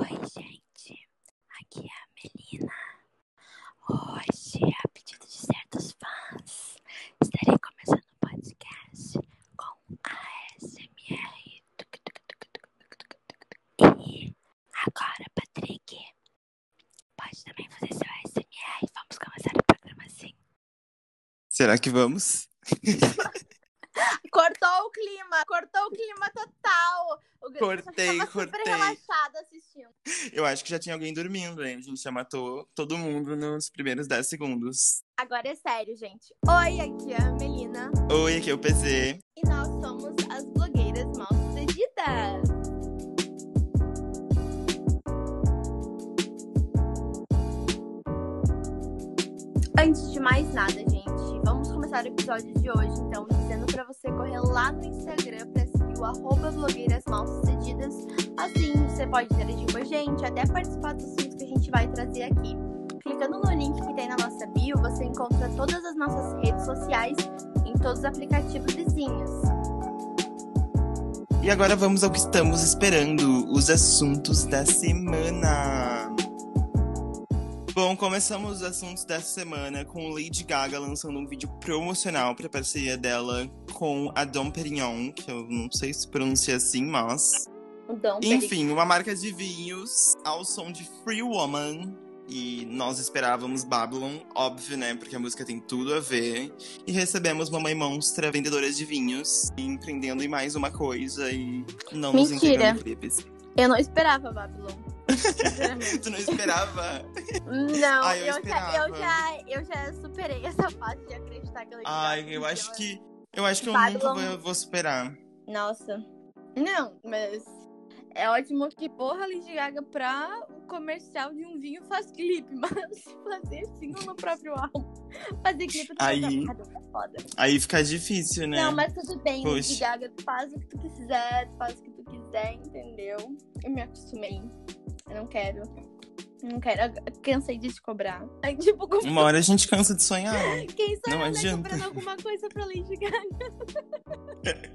Oi, gente. Aqui é a Melina. Hoje, a pedido de certos fãs, estarei começando o podcast com ASMR. E agora, Patrick, pode também fazer seu ASMR. Vamos começar o programa assim. Será que vamos? Cortou o clima, cortou o clima total. O Cortei, tava super cortei. Eu acho que já tinha alguém dormindo, hein? A gente já matou todo mundo nos primeiros 10 segundos. Agora é sério, gente. Oi, aqui é a Melina Oi, aqui é o PZ. e nós somos as blogueiras mal sucedidas. Antes de mais nada, gente, vamos começar o episódio de hoje, então, dizendo pra você correr lá no Instagram o arroba blogueiras mal sucedidas. Assim, você pode interagir com a gente, até participar dos assuntos que a gente vai trazer aqui. Clicando no link que tem na nossa bio, você encontra todas as nossas redes sociais em todos os aplicativos vizinhos. E agora vamos ao que estamos esperando: os assuntos da semana. Bom, começamos os assuntos dessa semana com Lady Gaga lançando um vídeo promocional para a parceria dela com a Dom Perignon, que eu não sei se pronuncia assim, mas Dom Enfim, uma marca de vinhos ao som de Free Woman. E nós esperávamos Babylon, óbvio, né? Porque a música tem tudo a ver. E recebemos Mamãe Monstra, vendedora de vinhos, empreendendo em mais uma coisa e não nos Mentira. entregando clipes. Eu não esperava, Babylon. Tu não esperava? Não, Ai, eu eu, já, esperava. eu, já, eu já superei essa fase de acreditar que ela Ai, eu acho que. Eu acho que eu Babylon. nunca vou, vou superar. Nossa. Não, mas é ótimo que, porra, Lady Gaga pra o comercial de um vinho faz clipe, mas fazer single no próprio álbum, fazer clipe no Aí- é foda. Aí fica difícil, né? Não, mas tudo bem, Lady Poxa. Gaga, tu faz o que tu quiser, tu faz o que tu quiser, entendeu? Eu me acostumei. Eu não quero. Eu não quero. Eu cansei de te cobrar. Aí, tipo, como Uma hora a gente cansa de sonhar. quem sou Não né, adianta. cobrando alguma coisa pra Lady Gaga?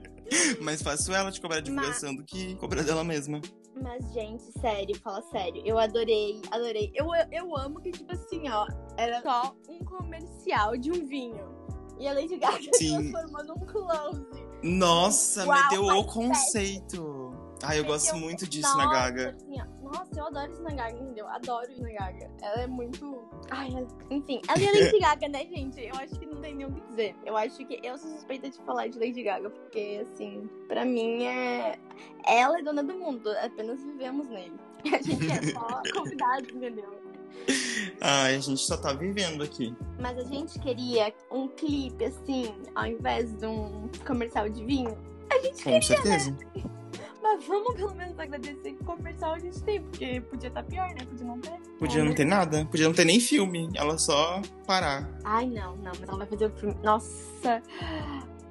Mais fácil ela te cobrar a divulgação do que cobrar dela mesma. Mas, gente, sério, fala sério. Eu adorei, adorei. Eu, eu amo que, tipo assim, ó, era só um comercial de um vinho. E a Lady Gaga Sim. transformou num close. Nossa, Uau, meteu faz o conceito. Ai, eu gosto muito disso Nossa, na Gaga. assim, nossa, eu adoro isso na Gaga, entendeu? Adoro isso na Gaga. Ela é muito. Ai, enfim, ela é Lady Gaga, né, gente? Eu acho que não tem nem o que dizer. Eu acho que eu sou suspeita de falar de Lady Gaga, porque, assim, pra mim é. Ela é dona do mundo, apenas vivemos nele. A gente é só convidado, entendeu? Ai, a gente só tá vivendo aqui. Mas a gente queria um clipe, assim, ao invés de um comercial de vinho. A gente Com queria, certeza. Mas vamos pelo menos agradecer que comercial a gente tem, porque podia estar pior, né? Podia não ter. Podia É, não ter nada. Podia não ter nem filme. Ela só parar. Ai, não, não, mas ela vai fazer o filme. Nossa!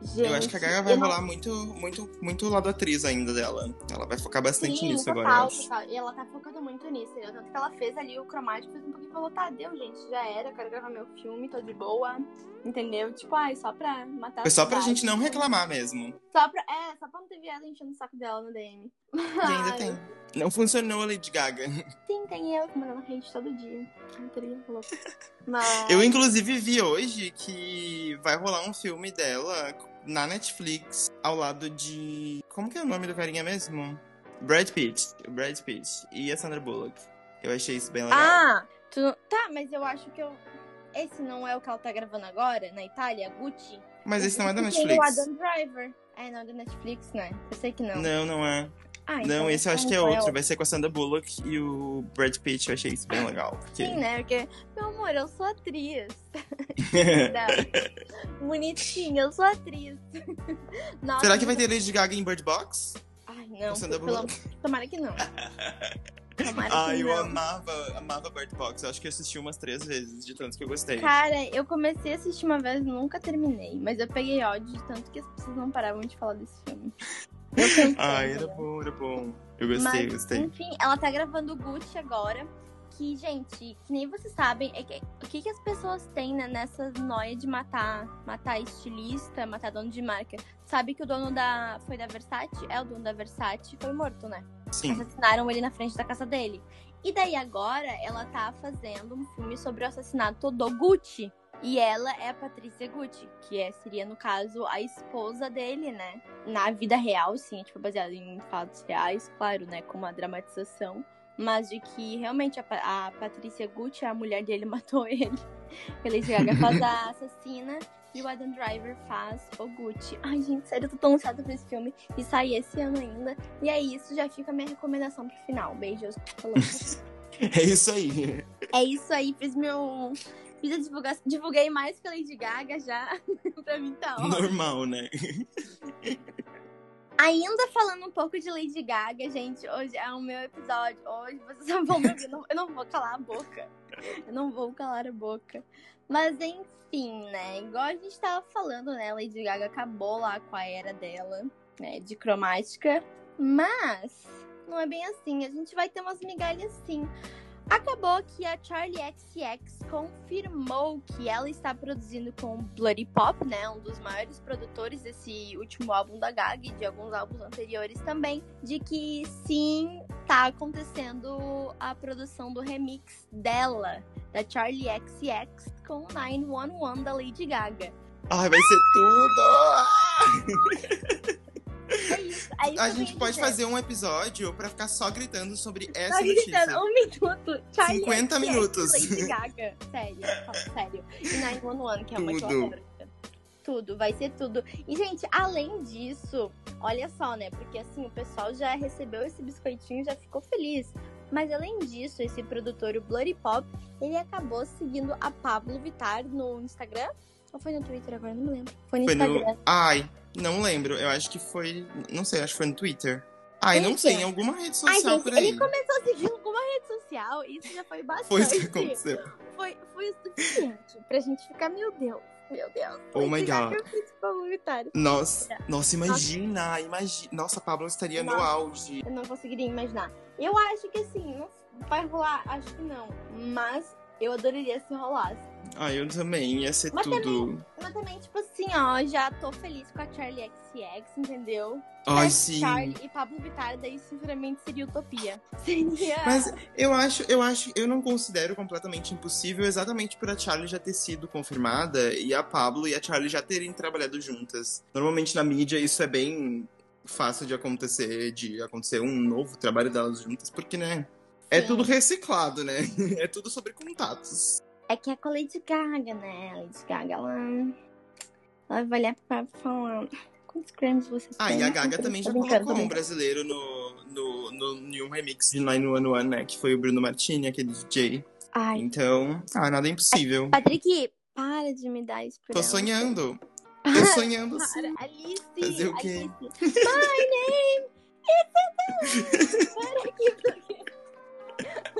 Gente. eu acho que a Gaga vai eu não- rolar muito, muito, muito lado atriz ainda dela. Ela vai focar bastante Sim, nisso total, agora, total. E ela tá focando muito nisso? Tanto que ela fez ali o cromático, fez um pouquinho e falou, tá, deu, gente, já era, eu quero gravar meu filme, tô de boa. Entendeu? Tipo, ai, só pra matar Foi só pra gente não reclamar mesmo. Só pra, é, só pra não ter viado enchendo o saco dela no DM. E ainda Ai, tem. Não funcionou a Lady Gaga. Sim, tem eu mandando hate todo dia. Mas. Eu, inclusive, vi hoje que vai rolar um filme dela na Netflix ao lado de. Como que é o nome do carinha mesmo? Brad Pitt. O Brad Pitt. E a Sandra Bullock. Eu achei isso bem legal. Ah, tu... tá, mas eu acho que eu. Esse não é o que ela tá gravando agora, na Itália, Gucci? Mas esse não é da Tem o Netflix. Adam Driver. É, não é da Netflix, né? Eu sei que não. Não, não é. Ah, Não, então- esse eu acho que é então outro. Vai ser com a Sandra Bullock e o Brad Pitt. Eu achei isso bem legal. Porque... Sim, né? Porque, meu amor, eu sou atriz. Não. Bonitinha, eu sou atriz. Nossa, Será que vai ter Lady Gaga em Bird Box? Ai, não. Sandra pelo- Bullock? Tomara que não. Tomara Ai, que eu não. amava, amava Bird Box. Eu acho que eu assisti umas três vezes, de tanto que eu gostei. Cara, eu comecei a assistir uma vez e nunca terminei. Mas eu peguei ódio de tanto que as pessoas não paravam de falar desse filme. Eu Ai, era bom, era bom. Eu gostei, Mas, gostei. Enfim, ela tá gravando o Gucci agora. Que, gente, que nem vocês sabem, é que, o que, que as pessoas têm né, nessa noia de matar, matar estilista, matar dono de marca. Sabe que o dono da. Foi da Versace? É o dono da Versace, foi morto, né? Sim. assassinaram ele na frente da casa dele. E daí agora ela tá fazendo um filme sobre o assassinato do Gucci. E ela é a Patrícia Gucci, que é, seria, no caso, a esposa dele, né? Na vida real, sim, tipo, baseado em fatos reais, claro, né? Com uma dramatização. Mas de que realmente a, a Patrícia Gucci, a mulher dele, matou ele. Lady Gaga faz a assassina e o Adam Driver faz o Gucci. Ai, gente, sério, eu tô tão ansiosa pra esse filme. E sair esse ano ainda. E é isso, já fica a minha recomendação pro final. Beijos. É isso aí. É isso aí, fiz meu. Fiz a divulgação. Divulguei mais que a Lady Gaga já. pra mim tá ótimo. Normal, né? Ainda falando um pouco de Lady Gaga, gente, hoje é o meu episódio. Hoje vocês só vão me ouvir. Eu não vou calar a boca. Eu não vou calar a boca. Mas enfim, né? Igual a gente tava falando, né? Lady Gaga acabou lá com a era dela, né? De cromática. Mas não é bem assim. A gente vai ter umas migalhas sim. Acabou que a Charlie XX confirmou que ela está produzindo com o Bloody Pop, né? Um dos maiores produtores desse último álbum da Gaga e de alguns álbuns anteriores também, de que sim, tá acontecendo a produção do remix dela, da Charlie XX com 911 da Lady Gaga. Ai, vai ser tudo! É isso, é isso A gente pode dizer. fazer um episódio pra ficar só gritando sobre essa Tá gritando, notícia. um minuto. Charlie 50 XX, minutos. Lady Gaga. Sério, sério. E 911, que é uma que Tudo. Tudo, vai ser tudo. E, gente, além disso, olha só, né? Porque assim, o pessoal já recebeu esse biscoitinho e já ficou feliz. Mas além disso, esse produtor, o Bloody Pop, ele acabou seguindo a Pablo Vittar no Instagram. Ou foi no Twitter agora? Não me lembro. Foi no Foi Instagram. no. Ai, não lembro. Eu acho que foi. Não sei, acho que foi no Twitter. Ai, não sei, em alguma rede Ai, social gente, por aí. ele começou a seguir alguma rede social. Isso já foi bastante. Foi isso que aconteceu. foi, foi o suficiente pra gente ficar, meu Deus, meu Deus. Oh my God. Vittar. Nossa, nossa, imagina, imagina. Nossa, a Pablo estaria no Nossa. auge. Eu não conseguiria imaginar. Eu acho que assim, não vai rolar, acho que não. Mas eu adoraria se rolasse. Ai, eu também, ia ser Mas tudo. Mas também, tipo assim, ó, já tô feliz com a Charlie XX, entendeu? Ai, Mas sim. Charlie e Pablo Vittar, daí sinceramente seria utopia. Seria. Mas eu acho, eu acho, eu não considero completamente impossível exatamente por a Charlie já ter sido confirmada e a Pablo e a Charlie já terem trabalhado juntas. Normalmente na mídia isso é bem fácil de acontecer, de acontecer um novo trabalho delas juntas, porque, né? É Sim. tudo reciclado, né? É tudo sobre contatos. É que é com a Lady Gaga, né? A Lady Gaga, ela. Ela vai olhar pra falar. Quantos cremes você Ah, tem? e a Gaga Tô também já colocou um brasileiro no, no, no, em um remix de 911, né? Que foi o Bruno Martini, aquele DJ. Ai, Então, ah, nada é impossível. Patrick, para de me dar esperança. Tô sonhando. Tô sonhando sim. Para, Alice. Fazer o quê? Alice. My name is Para aqui.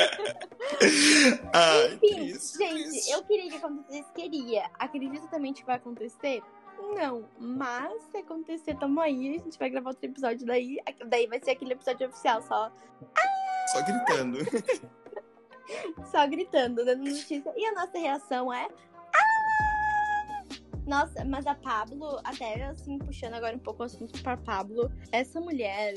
Ai, Enfim, triste, gente, triste. eu queria que acontecesse, queria. Acredito também que vai acontecer? Não, mas se acontecer, tamo aí. A gente vai gravar outro episódio daí. Daí vai ser aquele episódio oficial, só, Só gritando. só gritando, dando notícia. E a nossa reação é. "Ah!" Nossa, mas a Pablo, até assim, puxando agora um pouco o assunto pra Pablo, essa mulher,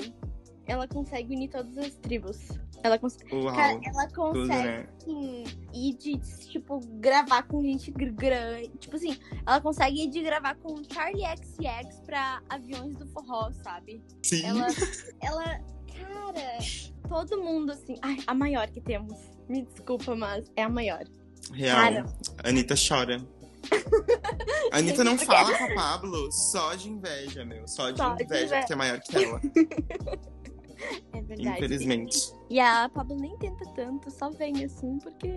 ela consegue unir todas as tribos. Ela, cons... Cara, ela tudo, consegue né? assim, ir de, tipo, gravar com gente gr- grande. Tipo assim, ela consegue ir de gravar com Charlie XX pra aviões do forró, sabe? Sim. Ela, ela, cara, todo mundo assim. Ai, a maior que temos. Me desculpa, mas é a maior. Real. Cara. Anitta chora. A Anitta não fala com a Pablo só de inveja, meu. Só de Só de inveja, inveja. porque é maior que ela. É verdade. Infelizmente. E a Pablo nem tenta tanto, só vem assim, porque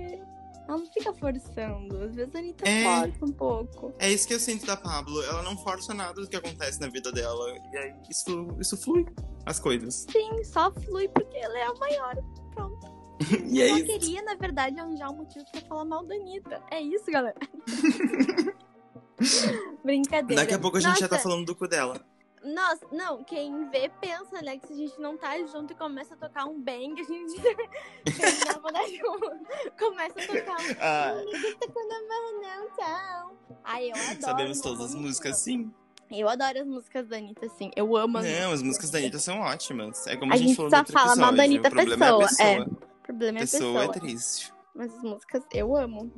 ela não fica forçando. Às vezes a Anitta É. força um pouco. É isso que eu sinto da Pablo. Ela não força nada do que acontece na vida dela. E aí isso, isso flui as coisas. Sim, só flui porque ela é a maior. Pronto. E é Só isso. queria, na verdade, arranjar um motivo pra falar mal da Anitta. É isso, galera. Brincadeira. Daqui a pouco a gente já tá Nossa, falando do cu dela. Nossa, não, quem vê pensa, né, que se a gente não tá junto e começa a tocar um bang, a gente na verdade começa a tocar um Ah, tá não, tchau. Ai, eu adoro. sabemos todas as músicas, música. sim. Eu adoro as músicas da Anitta, assim. Eu amo as Não, as músicas. da Anitta são ótimas. É como A a, gente gente falou só no fala mal da Anitta o problema é a pessoa, pessoa. é. O problema é a pessoa pessoa. é triste. Mas as músicas eu amo.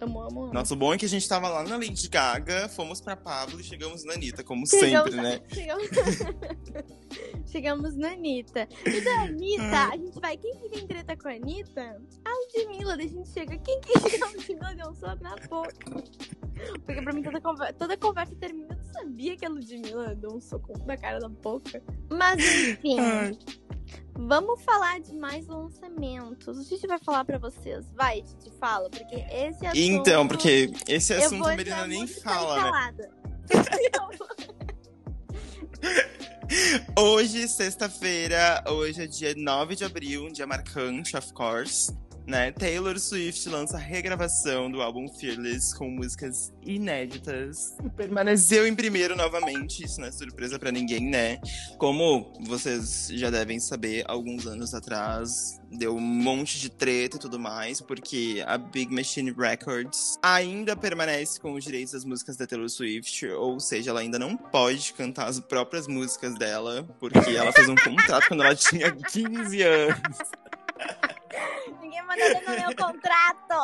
Amo, amo, amo. Nossa, o bom é que a gente tava lá na Lady Gaga, fomos pra Pablo e chegamos na Anitta, como Chegamos- sempre, né? Chegamos... Chegamos na Anitta. E da Anitta, a gente vai. Quem que tem treta com a Anitta? A Ludmilla. A gente chega. Quem que a Ludmilla deu um soco na boca? Porque pra mim toda conversa, toda conversa termina. Eu não sabia que a Ludmilla deu um soco na cara da boca. Mas enfim. Vamos falar de mais lançamentos. O Titi vai falar pra vocês. Vai, Titi, fala. Porque esse assunto... Então, porque esse assunto a Marina nem fala, né? Hoje, sexta-feira, hoje é dia 9 de abril, um dia marcante, of course. Né? Taylor Swift lança a regravação do álbum Fearless com músicas inéditas. Permaneceu em primeiro novamente, isso não é surpresa pra ninguém, né? Como vocês já devem saber, alguns anos atrás deu um monte de treta e tudo mais, porque a Big Machine Records ainda permanece com os direitos das músicas da Taylor Swift, ou seja, ela ainda não pode cantar as próprias músicas dela, porque ela fez um contrato quando ela tinha 15 anos. Ninguém ler no meu contrato.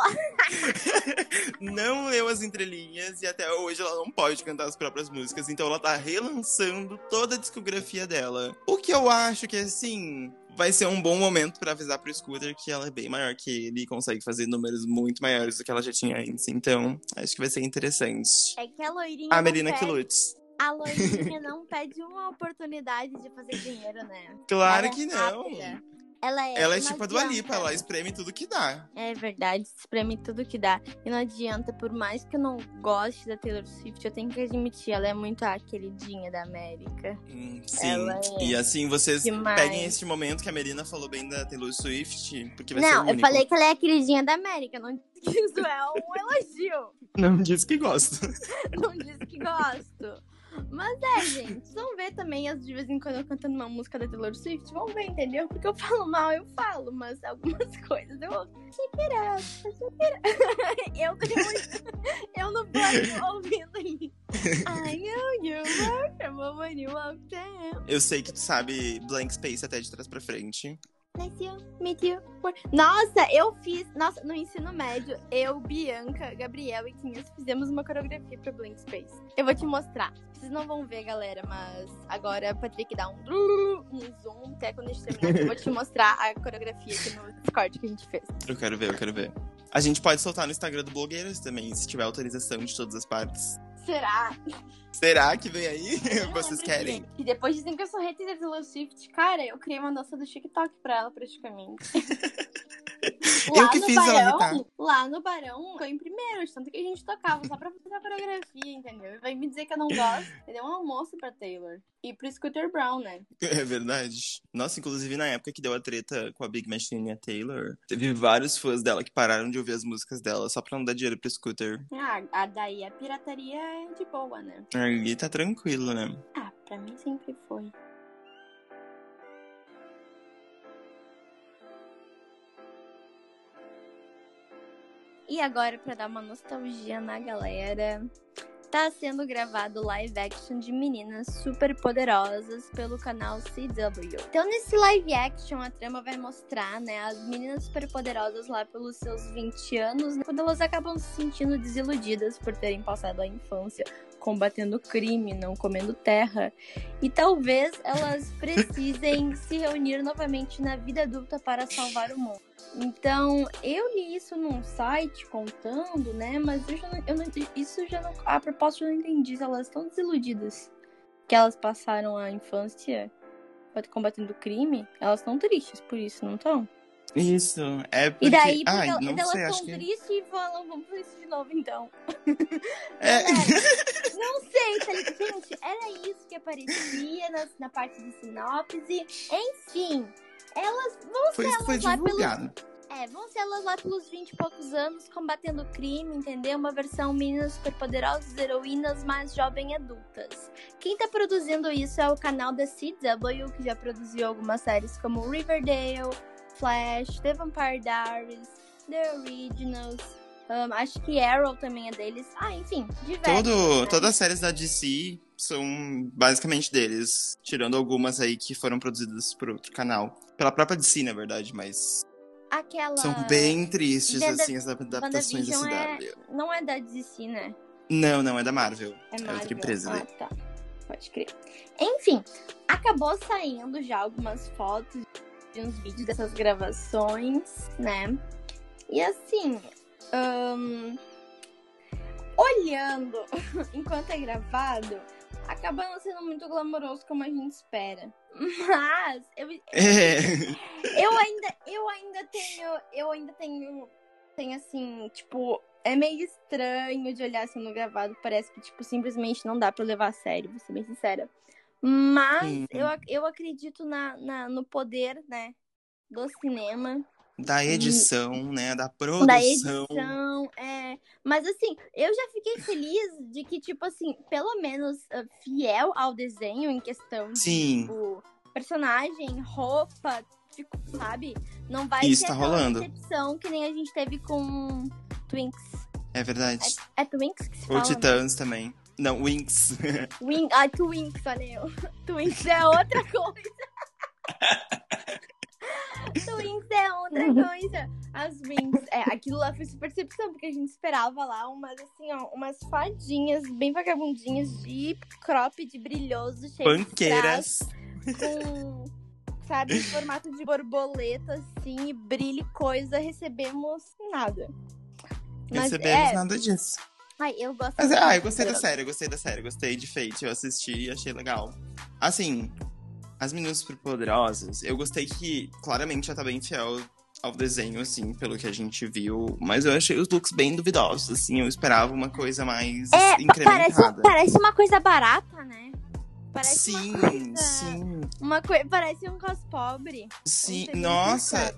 não leu as entrelinhas e até hoje ela não pode cantar as próprias músicas, então ela tá relançando toda a discografia dela. O que eu acho que assim. Vai ser um bom momento pra avisar pro Scooter que ela é bem maior que ele e consegue fazer números muito maiores do que ela já tinha antes. Então, acho que vai ser interessante. É que a loirinha. A Melina que lute. A loirinha não pede uma oportunidade de fazer dinheiro, né? Claro Ela é que não. rápida. Ela é. Ela é não tipo a Dua adianta. Lipa, ela espreme tudo que dá. É verdade, espreme tudo que dá. E não adianta, por mais que eu não goste da Taylor Swift, eu tenho que admitir, ela é muito a queridinha da América. Hum, sim. Ela é E assim, vocês demais. peguem este momento que a Melina falou bem da Taylor Swift, porque vai ser o Não, eu falei que ela é a queridinha da América, não disse que isso é um elogio. Não disse que gosta. Não disse que gosto. Mas é, gente, vão ver também, as de vez em quando eu cantando uma música da Taylor Swift, vão ver, entendeu? Porque eu falo mal, eu falo, mas algumas coisas eu Shakira, Shakira. Eu tenho muito. Eu no ouvindo isso. I know you were when you walked in. Eu sei que tu sabe Blank Space até de trás pra frente. Nice you, meet you. Nossa, eu fiz. Nossa, no ensino médio, eu, Bianca, Gabriel e Quinhas fizemos uma coreografia pra Blank Space. Eu vou te mostrar. Vocês não vão ver, galera, mas agora ter que dar um, um zoom até quando a gente terminar. Eu vou te mostrar a coreografia aqui no Discord que a gente fez. Eu quero ver, eu quero ver. A gente pode soltar no Instagram do Blogueiras também, se tiver autorização de todas as partes. Será? Será que vem aí? Eu Vocês lembro querem? que- Que depois dizem que eu sou hater da Taylor Swift. Cara, eu criei uma dança do TikTok pra ela, praticamente. Eu que fiz ela irritar. Lá no Barão, ficou em primeiro, de tanto que a gente tocava só pra fazer a coreografia, entendeu? E vai me dizer que eu não gosto. Entendeu? Um almoço pra Taylor. E pro Scooter Brown, né? É verdade. Nossa, inclusive na época que deu a treta com a Big Machine e a Taylor, teve vários fãs dela que pararam de ouvir as músicas dela só pra não dar dinheiro pro Scooter. Ah, a daí a pirataria é de boa, né? Aí tá tranquilo, né? Ah, pra mim sempre foi. E agora, pra dar uma nostalgia na galera, tá sendo gravado live action de meninas super poderosas pelo canal CW. Então, nesse live action, a trama vai mostrar, né, as meninas super poderosas lá pelos seus 20 anos, né, quando elas acabam se sentindo desiludidas por terem passado a infância combatendo crime, não comendo terra. E talvez elas precisem se reunir novamente na vida adulta para salvar o mundo. Então, eu li isso num site contando, né? Mas eu já não, eu não- isso já não. A propósito, eu não entendi elas estão desiludidas que elas passaram a infância combatendo crime. Elas estão tristes por isso, não estão? Isso, é porque... E daí, porque Ai, elas elas sei, estão que... tristes e falam, vamos fazer isso de novo então. É... Não sei, tá ligado? Gente, era isso que aparecia na, na parte de sinopse. Enfim, elas vão Foi ser foi elas lá pelos. É, vão ser elas lá pelos 20 e poucos anos combatendo crime, entendeu? Uma versão meninas superpoderosas, heroínas mais jovem adultas. Quem tá produzindo isso é o canal da CW, que já produziu algumas séries como Riverdale, Flash, The Vampire Diaries, The Originals. ahn, acho que Arrow também é deles. Ah, enfim, diversos. Todo, né? todas as séries da DC são basicamente deles. Tirando algumas aí que foram produzidas por outro canal. Pela própria DC, na verdade, mas. Aquela. São bem tristes, Wanda- assim, as adaptações da WandaVision é- CW. Não é da DC, né? Não, não, é da Marvel. É É Marvel. outra empresa, né? Ah, tá. Pode crer. Enfim, acabou saindo já algumas fotos de uns vídeos dessas gravações, né? E assim, ahn, olhando enquanto é gravado, acaba não sendo muito glamouroso como a gente espera. Mas eu, É. eu ainda, eu ainda tenho, eu ainda tenho, tenho assim, tipo, é meio estranho de olhar sendo gravado, parece que, tipo, simplesmente não dá pra levar a sério, vou ser bem sincera. Mas Sim. eu, eu acredito na, na- no poder, né, do cinema, Da edição, né? Da produção. da edição, é. Mas assim, eu já fiquei feliz de que, tipo assim, pelo menos ah, fiel ao desenho em questão de Sim, tipo, personagem, roupa, tipo, sabe? Não vai Isso ter tá rolando. decepção que nem a gente teve com Twinks. é verdade. É Twinks que se Ou fala? né? Titãs também. Não, Winx. Win... Ah, Twinks, olha eu. Twinks é outra coisa. Twinks é outra coisa. As Wings, é, aquilo lá foi super decepção, porque a gente esperava lá umas, assim, ó, umas fadinhas bem vagabundinhas de cropped brilhoso, cheio de Panqueiras. com, sabe, em formato de borboleta, assim, e brilho e coisa, recebemos nada. Mas Recebemos é, nada disso. Ai, eu gosto Mas, ah, eu gostei da série, eu gostei da série, gostei de Fate, eu assisti e achei legal. Assim, as meninas superpoderosas, eu gostei que claramente já tá bem fiel ao desenho, assim, pelo que a gente viu. Mas eu achei os looks bem duvidosos, assim, eu esperava uma coisa mais É, parece, incrementada. parece uma coisa barata, né? Parece sim, uma coisa... sim, Uma coisa, parece um cos pobre. sim. Nossa,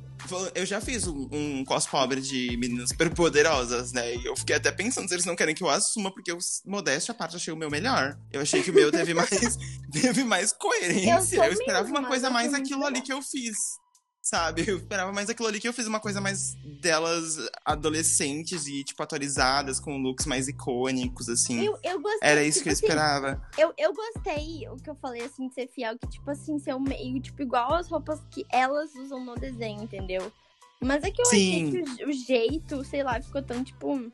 eu já fiz um, um cos pobre de meninas superpoderosas, né? E eu fiquei até pensando se eles não querem que eu assuma, porque eu, modéstia à parte, achei o meu melhor. Eu achei que o meu teve mais, teve mais coerência. Eu Eu, esperava mesma, uma coisa mais aquilo ali que eu fiz. Sabe? Eu esperava mais aquilo ali que eu fiz uma coisa mais delas adolescentes e, tipo, atualizadas, com looks mais icônicos, assim. Eu, eu gostei. Era isso que eu tipo assim, esperava. Eu, eu gostei o que eu falei, assim, de ser fiel, que, tipo assim, ser um meio, tipo, igual as roupas que elas usam no desenho, entendeu? Mas é que eu Sim. achei que o, o jeito, sei lá, ficou tão, tipo.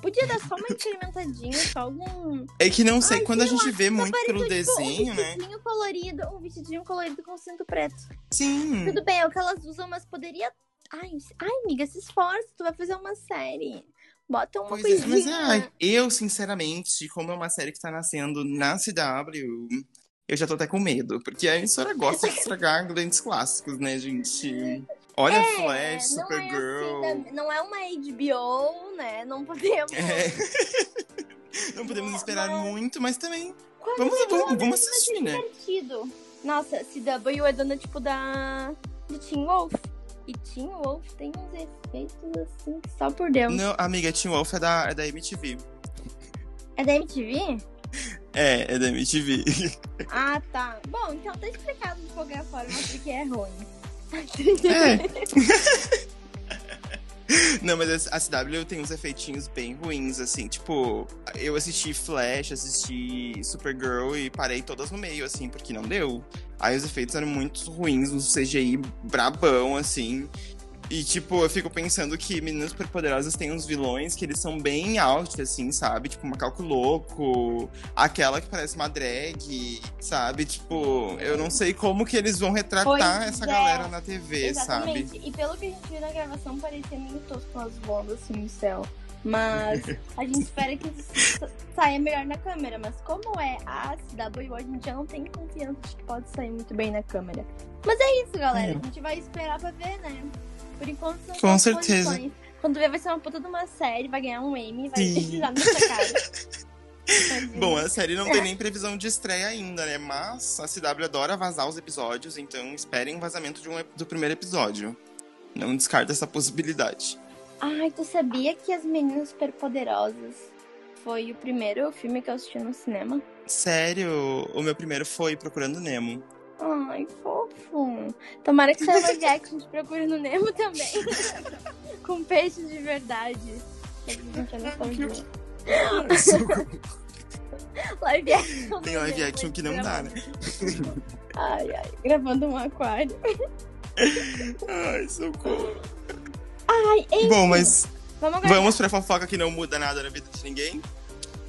Podia dar só uma experimentadinha, só algum. É que não sei, Ai, quando a gente vê muito pelo tipo, desenho, um né? vestidinho colorido, um vestidinho colorido com cinto preto. Sim. Tudo bem, é o que elas usam, mas poderia. Ai, ai, amiga, se esforça, tu vai fazer uma série. Bota uma Pois é, coisinha. mas ai, eu, sinceramente, como é uma série que tá nascendo na CW, eu já tô até com medo, porque a emissora gosta de estragar grandes clássicos, né, gente? Olha Flash, não Supergirl. É, assim, né? não é uma HBO, né? Não podemos. É. Não podemos esperar Mas- muito, mas também Quase vamos, vamos, vamos assistir, né? divertido. Nossa, CW é dona tipo da. de Teen Wolf. E Teen Wolf tem uns efeitos assim que só por Deus. Não, amiga, Teen Wolf é da, é da MTV. É da MTV? É, é da MTV. Ah, tá. Bom, então tá explicado de qualquer forma porque é ruim. É. Não, mas a CW tem uns efeitinhos bem ruins, assim. Tipo, eu assisti Flash, assisti Supergirl e parei todas no meio, assim, porque não deu. Aí os efeitos eram muito ruins, um CGI brabão, assim. E, tipo, eu fico pensando que Meninas Superpoderosas tem uns vilões que eles são bem out, assim, sabe? Tipo, Macaco Louco, aquela que parece uma drag, sabe? Tipo, eu não sei como que eles vão retratar Pois essa é. galera na TV, sabe? Exatamente. E pelo que a gente viu na gravação, parecia meio tosco as bolas assim no céu. Mas a gente espera que isso saia melhor na câmera. Mas como é a CW, a gente já não tem confiança de que pode sair muito bem na câmera. Mas é isso, galera. É. A gente vai esperar pra ver, né? Por enquanto são Com as certeza. condições. Quando ver, vai ser uma puta de uma série, vai ganhar um Emmy, vai já na nossa cara. Bom, a série não tem nem previsão de estreia ainda, né? Mas a CW adora vazar os episódios, então esperem o vazamento de um, do primeiro episódio. Não descarta essa possibilidade. Ai, tu sabia que As Meninas Superpoderosas foi o primeiro filme que eu assisti no cinema? Sério, o meu primeiro foi Procurando Nemo. Ai, fofo. Tomara que saia live action de Procura no Nemo também. Com peixes de verdade. É live action. Tem live action que não dá, né? Ai, ai, gravando um aquário. Ai, socorro. Ai, enfim. Bom, mas Vamos vamos pra fofoca que não muda nada na vida de ninguém.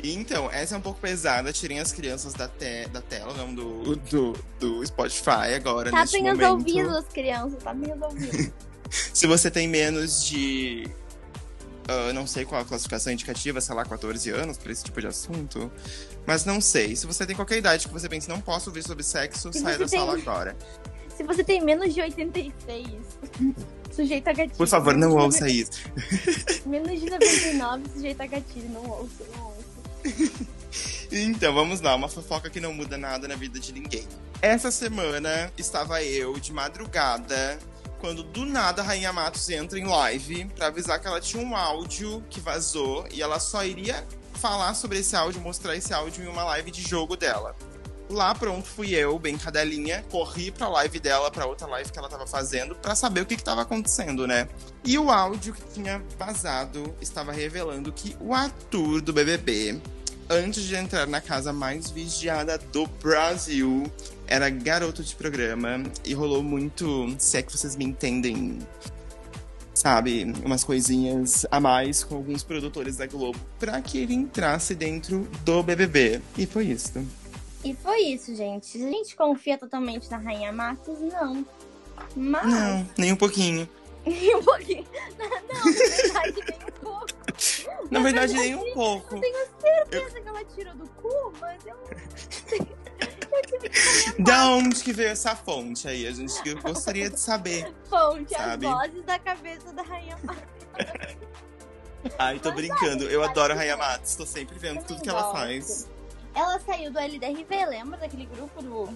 Então, essa é um pouco pesada. Tirem as crianças da, te da tela, não do, do, do Spotify agora, neste Tapem os momento. ouvidos, crianças. Tapem os ouvidos. Se você tem menos de. ah, não sei qual a classificação indicativa, sei lá, 14 anos para esse tipo de assunto. Mas não sei. Se você tem qualquer idade que você pense, não posso ouvir sobre sexo, Se saia da tem- sala agora. Se você tem menos de 86, sujeito a gatilho. Por favor, não ouça isso. Menos de 99, sujeito a gatilho. Não ouça, não ouça. Então, vamos lá, uma fofoca que não muda nada na vida de ninguém. Essa semana estava eu de madrugada, quando do nada a Rainha Matos entra em live pra avisar que ela tinha um áudio que vazou e ela só iria falar sobre esse áudio, mostrar esse áudio em uma live de jogo dela. Lá pronto, fui eu, bem cadelinha, corri pra live dela, pra outra live que ela tava fazendo, pra saber o que que tava acontecendo, né? E o áudio que tinha vazado estava revelando que o Arthur do BBB antes de entrar na casa mais vigiada do Brasil, era garoto de programa e rolou muito, se é que vocês me entendem, sabe, umas coisinhas a mais com alguns produtores da Globo pra que ele entrasse dentro do BBB. E foi isso. E foi isso, gente. A gente confia totalmente na Rainha Matos? Não. Mas. Não, nem um pouquinho. Nem um pouquinho. Não, na verdade, nem um pouco. Na verdade, nem um pouco. Eu tenho certeza que ela tirou do cu, mas eu. eu Da onde que veio essa fonte aí? A gente eu gostaria de saber. fonte Sabe? as vozes da cabeça da Rainha Matos. Ai, tô Mas, brincando. olha, Eu adoro a Rainha é. Matos. Tô sempre vendo tudo que ela gosto. faz. Ela saiu do LDRV, lembra daquele grupo do.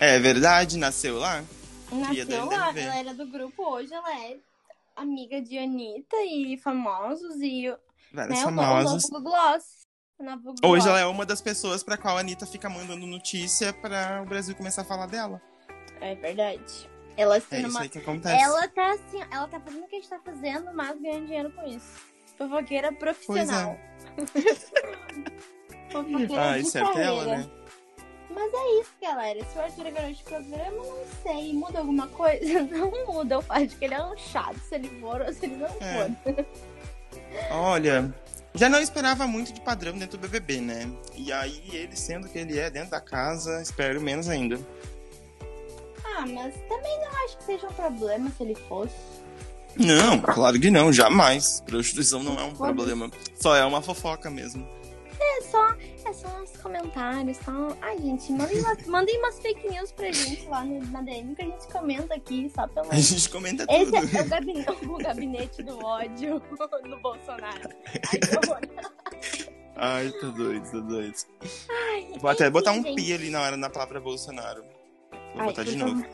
É verdade? Nasceu lá? Nasceu lá, ela era do grupo, hoje ela é amiga de Anitta e famosos e Vários né, famosos. O Gloss. Hoje ela é uma das pessoas pra qual a Anitta fica mandando notícia pra o Brasil começar a falar dela. É verdade. Ela, assim, É isso numa- aí que acontece. ela tá assim, ela tá fazendo o que a gente tá fazendo, mas ganhando dinheiro com isso. Fofoqueira profissional. Fofoqueira Ai, certo é ela, carreira. né? Mas é isso, galera. Se o Arthur é garoto de programa, não sei. Muda alguma coisa? Não muda o fato de que ele é um chato, se ele for ou se ele não É. for. Olha, já não esperava muito de padrão dentro do BBB, né? E aí, ele sendo que ele é dentro da casa, espero menos ainda. Ah, mas também não acho que seja um problema se ele fosse. Não, claro que não, jamais. Prostituição não é um problema. Só é uma fofoca mesmo. É só, é só uns comentários, só. Ai, gente, mandem umas, mandem umas fake news pra gente lá no, na DM que a gente comenta aqui, só pelo. A gente comenta Esse tudo. é o gabinete, o gabinete do ódio no Bolsonaro. Ai, que horror. Ai, tô doido, tô doido. Ai, Vou até enfim, botar um gente. pi ali na hora na palavra Bolsonaro. Vou Ai, botar de novo.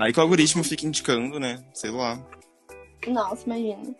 Aí que o algoritmo fica indicando, né? Sei lá. Nossa, imagina.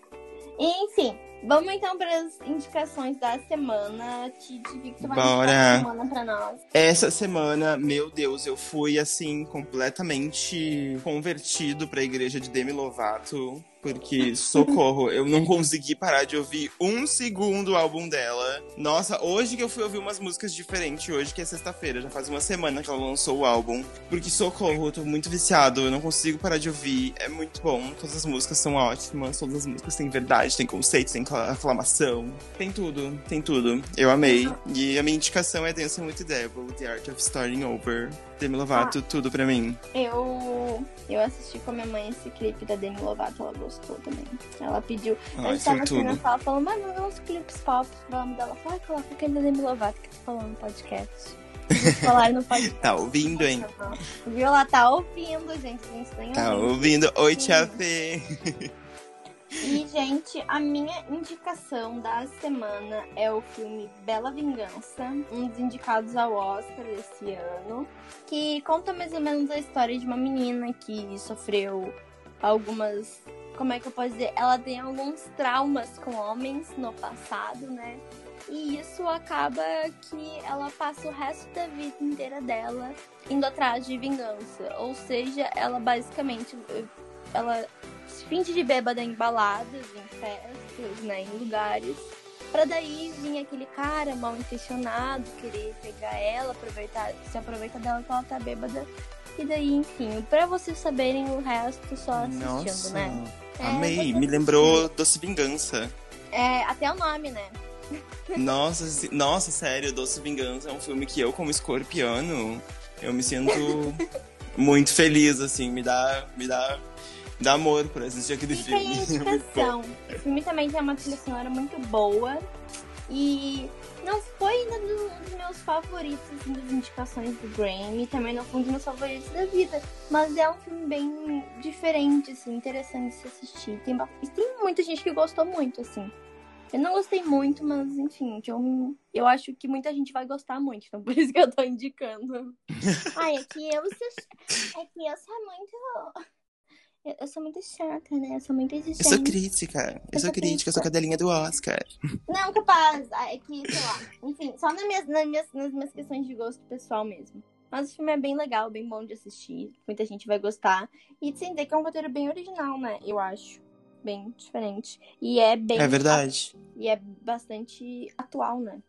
Enfim, vamos então para as indicações da semana. Titi, o que tu vai Bora. semana pra nós? Essa semana, meu Deus, eu fui assim, completamente convertido pra igreja de Demi Lovato. Porque, socorro, eu não consegui parar de ouvir um segundo o álbum dela. Nossa, hoje que eu fui ouvir umas músicas diferentes, hoje que é sexta-feira, já faz uma semana que ela lançou o álbum. Porque, socorro, eu tô muito viciado, eu não consigo parar de ouvir. É muito bom, todas as músicas são ótimas, todas as músicas têm verdade, tem conceito, cla- aclamação. Tem tudo, tem tudo. Eu amei. E a minha indicação é Dancing with the Devil, The Art of Starting Over. Demi Lovato, tudo pra mim. Eu, eu assisti com a minha mãe esse clipe da Demi Lovato, ela gostou também. Ela pediu. Ai, eu tava foi assim na sala falando, mas não uns clipes pop, vamos dela. Falei, coloca aquele da Demi Lovato que tu falou no podcast. Falaram no podcast. Tá ouvindo, hein? Viu? Ela tá ouvindo, gente. A gente Tá ouvindo. ouvindo? Oi, Tia Fê. E, gente, a minha indicação da semana é o filme Bela Vingança, um dos indicados ao Oscar desse ano, que conta mais ou menos a história de uma menina que sofreu algumas. Como é que eu posso dizer? Ela tem alguns traumas com homens no passado, né? E isso acaba que ela passa o resto da vida inteira dela indo atrás de vingança. Ou seja, ela basicamente ela se finge de bêbada em baladas, em festas, né, em lugares. Pra daí vir aquele cara mal intencionado, querer pegar ela, aproveitar, se aproveitar dela que ela tá bêbada. E daí, enfim, pra vocês saberem o resto só assistindo, Nossa, né? É, amei. você Me lembrou Doce Vingança. É, até o nome, né? Nossa, nossa, sério, Doce Vingança é um filme que eu, como escorpiano, eu me sinto muito feliz, assim, me dá, me dá, dá amor por assistir aquele a filme. É muito bom. indicação. O filme também tem uma trilha sonora muito boa. E não foi ainda um dos meus favoritos assim, das indicações do Grammy. Também não foi um dos meus favoritos da vida. Mas é um filme bem diferente, assim, interessante de se assistir. Tem, e tem muita gente que gostou muito, assim. Eu não gostei muito, mas enfim, eu, eu acho que muita gente vai gostar muito. Então por isso que eu tô indicando. Ai, é que eu sou. É que eu sou muito. Eu, eu sou muito chata, né? Eu sou muito Eu exigente. sou crítica, eu sou crítica, eu sou cadelinha do Oscar. Não, capaz. Ah, É que, sei lá. Enfim, só nas minhas, nas, minhas, nas minhas questões de gosto pessoal mesmo. Mas o filme é bem legal, bem bom de assistir. Muita gente vai gostar. E sem ter que é um roteiro bem original, né? Eu acho. Bem diferente. E é bem. É verdade. E é bastante atual, né?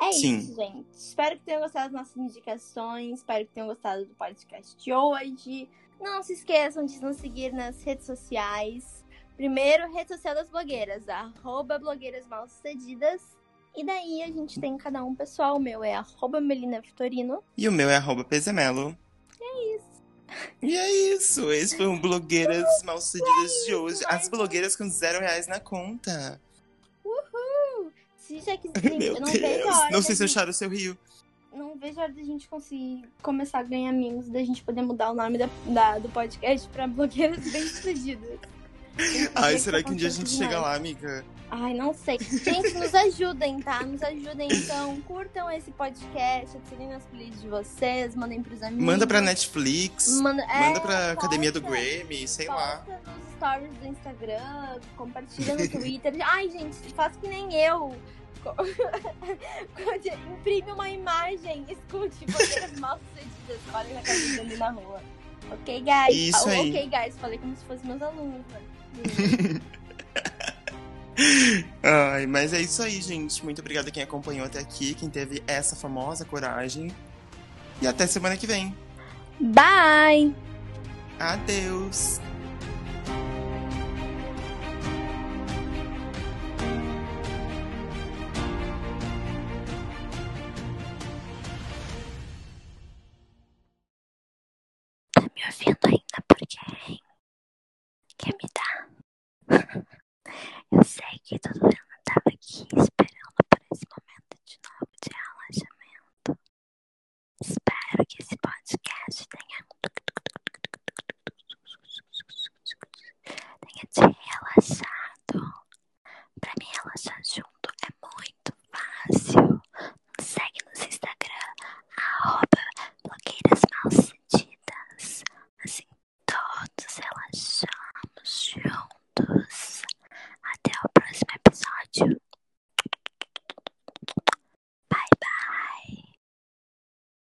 É Sim. isso, gente. Espero que tenham gostado das nossas indicações. Espero que tenham gostado do podcast de hoje. Não se esqueçam de nos seguir nas redes sociais. Primeiro, rede social das blogueiras, arroba blogueiras mal sucedidas. E daí a gente tem cada um pessoal. O meu é arroba Melina Vitorino. E o meu é arroba Pezemelo. É isso. E é isso, esse foi um Blogueiras Mal Sucedidas de hoje. As blogueiras com zero reais na conta. Uhul! Se já quiser, Meu eu não Deus, hora não sei se eu choro o seu rio. Não vejo a hora da gente conseguir começar a ganhar amigos, da gente poder mudar o nome da, da- do podcast pra blogueiras bem sucedidas. Ai, será que um dia a gente chega lá, amiga? Ai, não sei. Gente, nos ajudem, tá? Nos ajudem, então. Curtam esse podcast, adicionem nas playlists de vocês, mandem pros amigos. Manda pra Netflix, Manda, é, manda pra Academia do posta- Grammy, sei lá. Posta nos stories do Instagram, compartilha no Twitter. Ai, gente, faz que nem eu. Imprime uma imagem, escute blogueiras mal sucedidas. Olha na cabeça ali na rua. Ok, guys? Isso Ah, aí. Ok, guys. Falei como se fossem meus alunos, né? Ai, mas é isso aí, gente. Muito obrigado a quem acompanhou até aqui, quem teve essa famosa coragem. E até semana que vem. Bye! Adeus! Tá me ouvindo